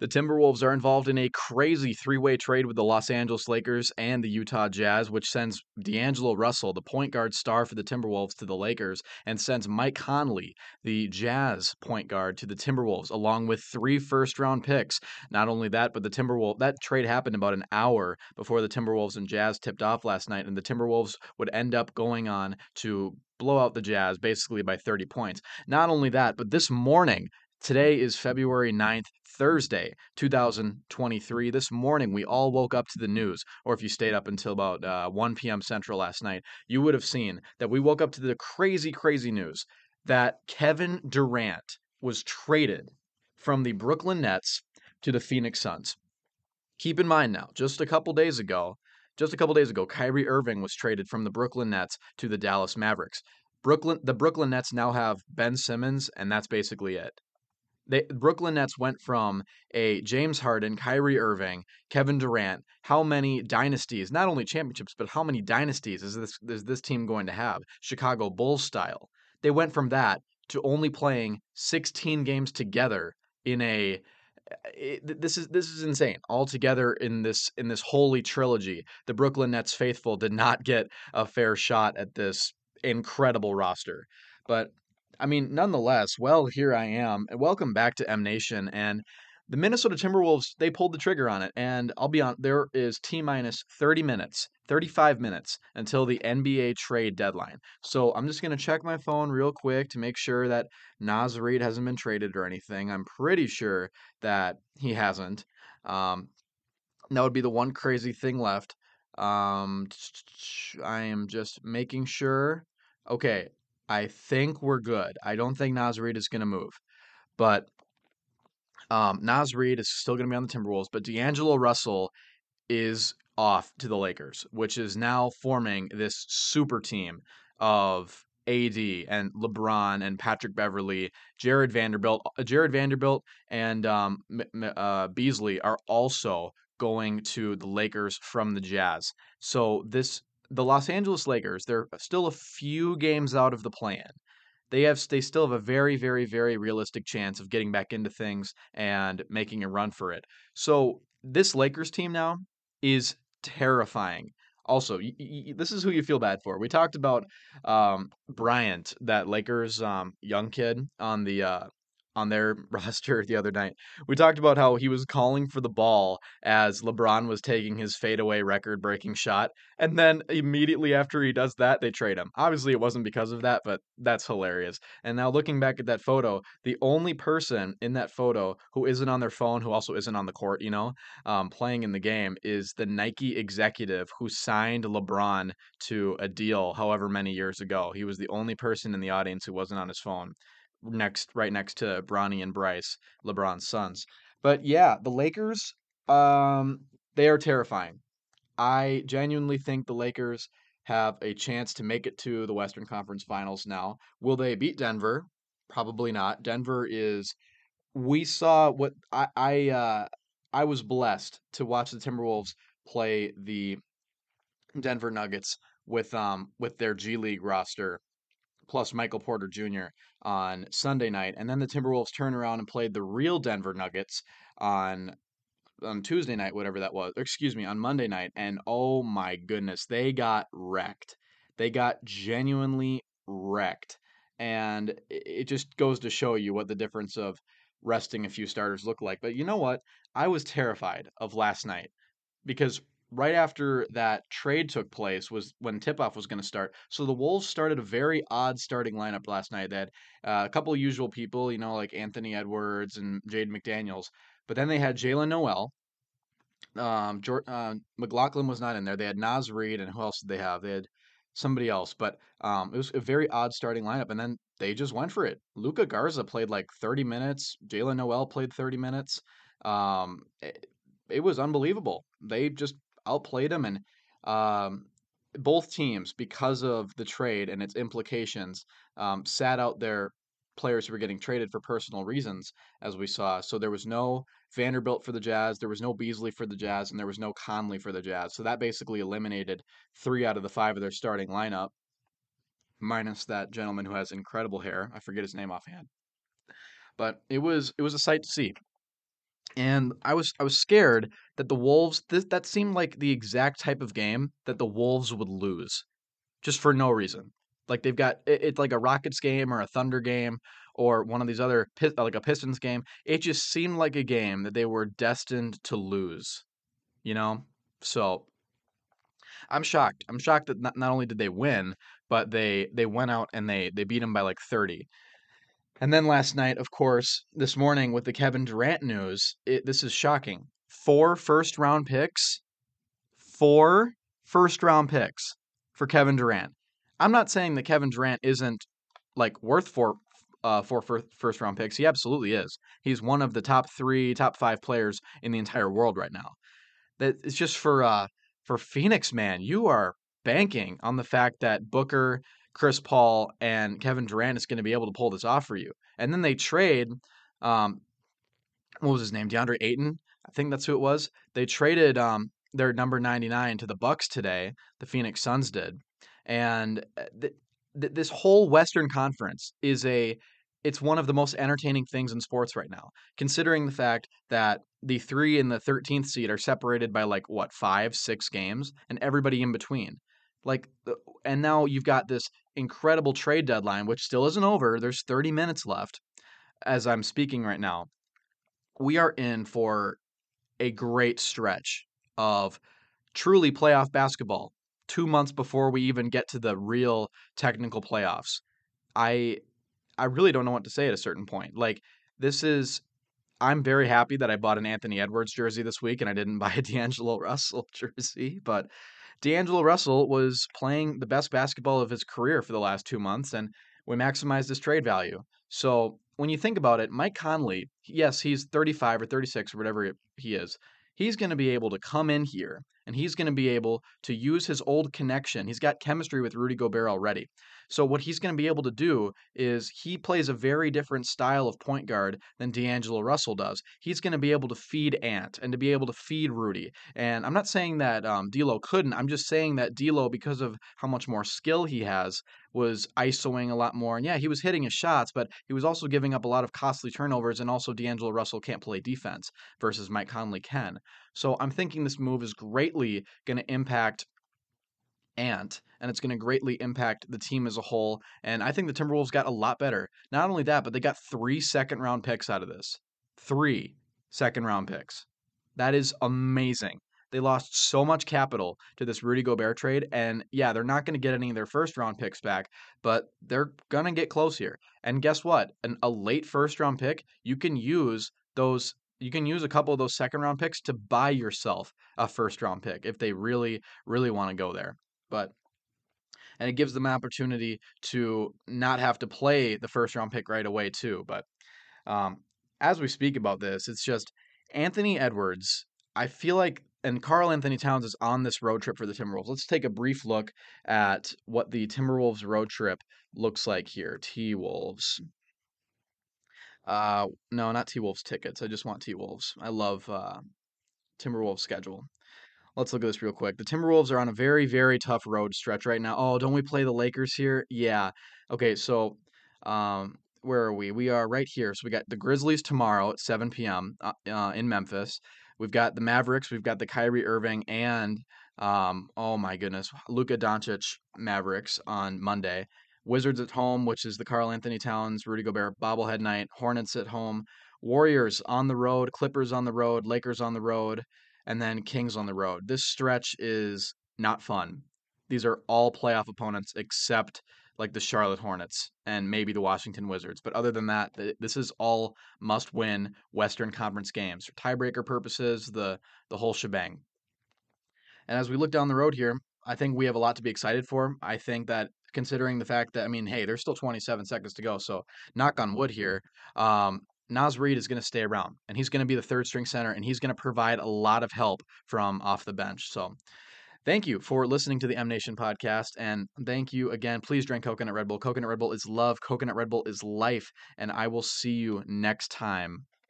The Timberwolves are involved in a crazy three way trade with the Los Angeles Lakers and the Utah Jazz, which sends D'Angelo Russell, the point guard star for the Timberwolves, to the Lakers, and sends Mike Conley, the Jazz point guard, to the Timberwolves, along with three first round picks. Not only that, but the Timberwolves, that trade happened about an hour before the Timberwolves and Jazz tipped off last night, and the Timberwolves would end up going on to blow out the Jazz basically by 30 points. Not only that, but this morning, Today is February 9th, Thursday, 2023. This morning, we all woke up to the news, or if you stayed up until about uh, 1 p.m. Central last night, you would have seen that we woke up to the crazy, crazy news that Kevin Durant was traded from the Brooklyn Nets to the Phoenix Suns. Keep in mind now, just a couple days ago, just a couple days ago, Kyrie Irving was traded from the Brooklyn Nets to the Dallas Mavericks. Brooklyn, the Brooklyn Nets now have Ben Simmons, and that's basically it they Brooklyn Nets went from a James Harden, Kyrie Irving, Kevin Durant. How many dynasties, not only championships, but how many dynasties is this is this team going to have? Chicago Bulls style. They went from that to only playing 16 games together in a it, this is this is insane. All together in this in this holy trilogy, the Brooklyn Nets faithful did not get a fair shot at this incredible roster. But I mean, nonetheless, well, here I am. Welcome back to M Nation. And the Minnesota Timberwolves, they pulled the trigger on it. And I'll be on, there is T minus 30 minutes, 35 minutes until the NBA trade deadline. So I'm just going to check my phone real quick to make sure that Naz Reid hasn't been traded or anything. I'm pretty sure that he hasn't. Um, that would be the one crazy thing left. Um, I am just making sure. Okay, I think we're good. I don't think Naz Reid is going to move, but um, Naz Reid is still going to be on the Timberwolves. But D'Angelo Russell is off to the Lakers, which is now forming this super team of AD and LeBron and Patrick Beverley, Jarred Vanderbilt, uh, Jarred Vanderbilt and um, uh, Beasley are also going to the Lakers from the Jazz. So this the Los Angeles Lakers, they're still a few games out of the plan. They have they still have a very very very realistic chance of getting back into things and making a run for it. So this Lakers team now is terrifying. Also, y- y- this is who you feel bad for. We talked about um, Bryant, that Lakers um, young kid on the uh, on their roster the other night. We talked about how he was calling for the ball as LeBron was taking his fadeaway record breaking shot. And then immediately after he does that, they trade him. Obviously, it wasn't because of that, but that's hilarious. And now looking back at that photo, the only person in that photo who isn't on their phone, who also isn't on the court, you know, um, playing in the game, is the Nike executive who signed LeBron to a deal however many years ago. He was the only person in the audience who wasn't on his phone next right next to Bronny and Bryce, LeBron's sons. But yeah, the Lakers, um, they are terrifying. I genuinely think the Lakers have a chance to make it to the Western Conference Finals now. Will they beat Denver? Probably not. Denver is. We saw what I I uh, I was blessed to watch the Timberwolves play the Denver Nuggets with um with their G League roster plus Michael Porter Jr. on Sunday night, and then the Timberwolves turned around and played the real Denver Nuggets on on Tuesday night, whatever that was. excuse me, on Monday night, and oh my goodness, they got wrecked. They got genuinely wrecked, and it just goes to show you what the difference of resting a few starters look like. But you know what? I was terrified of last night because right after that trade took place was when tip-off was going to start. So the Wolves started a very odd starting lineup last night. They had uh, a couple usual people, you know, like Anthony Edwards and Jaden McDaniels. But then they had Jaylen Nowell. Um, uh, McLaughlin was not in there. They had Naz Reid, and who else did they have? They had somebody else. But um, it was a very odd starting lineup. And then they just went for it. Luka Garza played like 30 minutes. Jaylen Nowell played 30 minutes. Um, it, it was unbelievable. They just outplayed them, and um, both teams, because of the trade and its implications, um, sat out their players who were getting traded for personal reasons, as we saw. So there was no Vanderbilt for the Jazz, there was no Beasley for the Jazz, and there was no Conley for the Jazz. So that basically eliminated three out of the five of their starting lineup, minus that gentleman who has incredible hair. I forget his name offhand. But it was it was a sight to see. And I was I was scared that the Wolves that seemed like the exact type of game that the Wolves would lose just for no reason. Like they've got it, it's like a Rockets game or a Thunder game or one of these other like a Pistons game. It just seemed like a game that they were destined to lose. You know? So I'm shocked. I'm shocked that not, not only did they win, but they they went out and they they beat them by like 30. And then last night, of course, this morning with the Kevin Durant news, it, this is shocking. Four first round picks, four first round picks for Kevin Durant. I'm not saying that Kevin Durant isn't like worth four uh, four first round picks. He absolutely is. He's one of the top three, top five players in the entire world right now. That it's just for uh, for Phoenix, man. You are banking on the fact that Booker Chris Paul and Kevin Durant is going to be able to pull this off for you. And then they trade, um, what was his name? DeAndre Ayton, I think that's who it was. They traded um, their number 99 to the Bucks today. The Phoenix Suns did, and uh, th- th- this whole Western Conference is a it's one of the most entertaining things in sports right now, considering the fact that the three and the 13th seed are separated by like what five, six games, and everybody in between. Like, uh, and now you've got this incredible trade deadline, which still isn't over. There's 30 minutes left as I'm speaking right now. We are in for a great stretch of truly playoff basketball two months before we even get to the real technical playoffs. I I really don't know what to say at a certain point. Like this is I'm very happy that I bought an Anthony Edwards jersey this week and I didn't buy a D'Angelo Russell jersey, but D'Angelo Russell was playing the best basketball of his career for the last two months, and we maximized his trade value. So when you think about it, Mike Conley, yes, he's 35 or 36 or whatever he is. He's going to be able to come in here and he's going to be able to use his old connection. He's got chemistry with Rudy Gobert already. So what he's going to be able to do is he plays a very different style of point guard than D'Angelo Russell does. He's going to be able to feed Ant and to be able to feed Rudy. And I'm not saying that um, D'Lo couldn't. I'm just saying that D'Lo, because of how much more skill he has, was isoing a lot more. And yeah, he was hitting his shots, but he was also giving up a lot of costly turnovers. And also, D'Angelo Russell can't play defense versus Mike Conley can. So I'm thinking this move is greatly going to impact Ant, and it's going to greatly impact the team as a whole. And I think the Timberwolves got a lot better. Not only that, but they got three second round picks out of this. Three second round picks. That is amazing. They lost so much capital to this Rudy Gobert trade. And yeah, they're not going to get any of their first round picks back, but they're going to get close here. And guess what? An, a late first round pick, you can use those you can use a couple of those second round picks to buy yourself a first round pick if they really really want to go there but and it gives them an opportunity to not have to play the first round pick right away too. But um, as we speak about this, it's just Anthony Edwards. I feel like and Karl-Anthony Towns is on this road trip for the Timberwolves. Let's take a brief look at what the Timberwolves road trip looks like here. T Wolves. Uh, no, not T Wolves tickets. I just want T Wolves. I love uh, Timberwolves schedule. Let's look at this real quick. The Timberwolves are on a very, very tough road stretch right now. Oh, don't we play the Lakers here? Yeah. Okay, so um, where are we? We are right here. So we got the Grizzlies tomorrow at 7 p.m. Uh, uh, in Memphis. We've got the Mavericks. We've got the Kyrie Irving and um, oh my goodness, Luka Doncic Mavericks on Monday. Wizards at home, which is the Karl-Anthony Towns, Rudy Gobert bobblehead night. Hornets at home. Warriors on the road. Clippers on the road. Lakers on the road and then Kings on the road. This stretch is not fun. These are all playoff opponents except like the Charlotte Hornets and maybe the Washington Wizards. But other than that, this is all must-win Western Conference games for tiebreaker purposes, the the whole shebang. And as we look down the road here, I think we have a lot to be excited for. I think that considering the fact that I mean, hey, there's still 27 seconds to go, so knock on wood here. Um, Naz Reid is going to stay around and he's going to be the third string center and he's going to provide a lot of help from off the bench. So thank you for listening to the M Nation podcast. And thank you again. Please drink coconut Red Bull. Coconut Red Bull is love, coconut Red Bull is life. And I will see you next time.